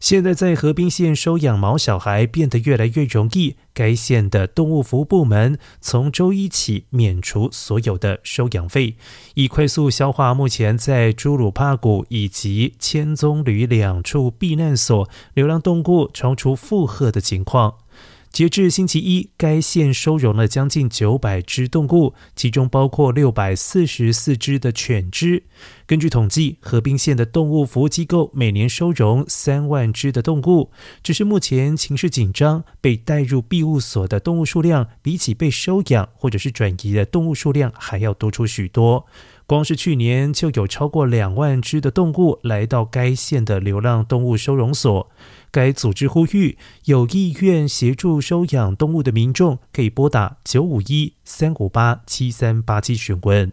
现在在河滨县收养毛小孩变得越来越容易，该县的动物服务部门从周一起免除所有的收养费，以快速消化目前在朱鲁帕谷以及千宗旅两处避难所流浪动物超出负荷的情况。截至星期一，该县收容了将近九百只动物，其中包括六百四十四只的犬只。根据统计，河滨县的动物服务机构每年收容三万只的动物。只是目前情势紧张，被带入庇护所的动物数量，比起被收养或者是转移的动物数量还要多出许多。光是去年就有超过两万只的动物来到该县的流浪动物收容所。该组织呼吁有意愿协助收养动物的民众，可以拨打九五一三五八七三八七询问。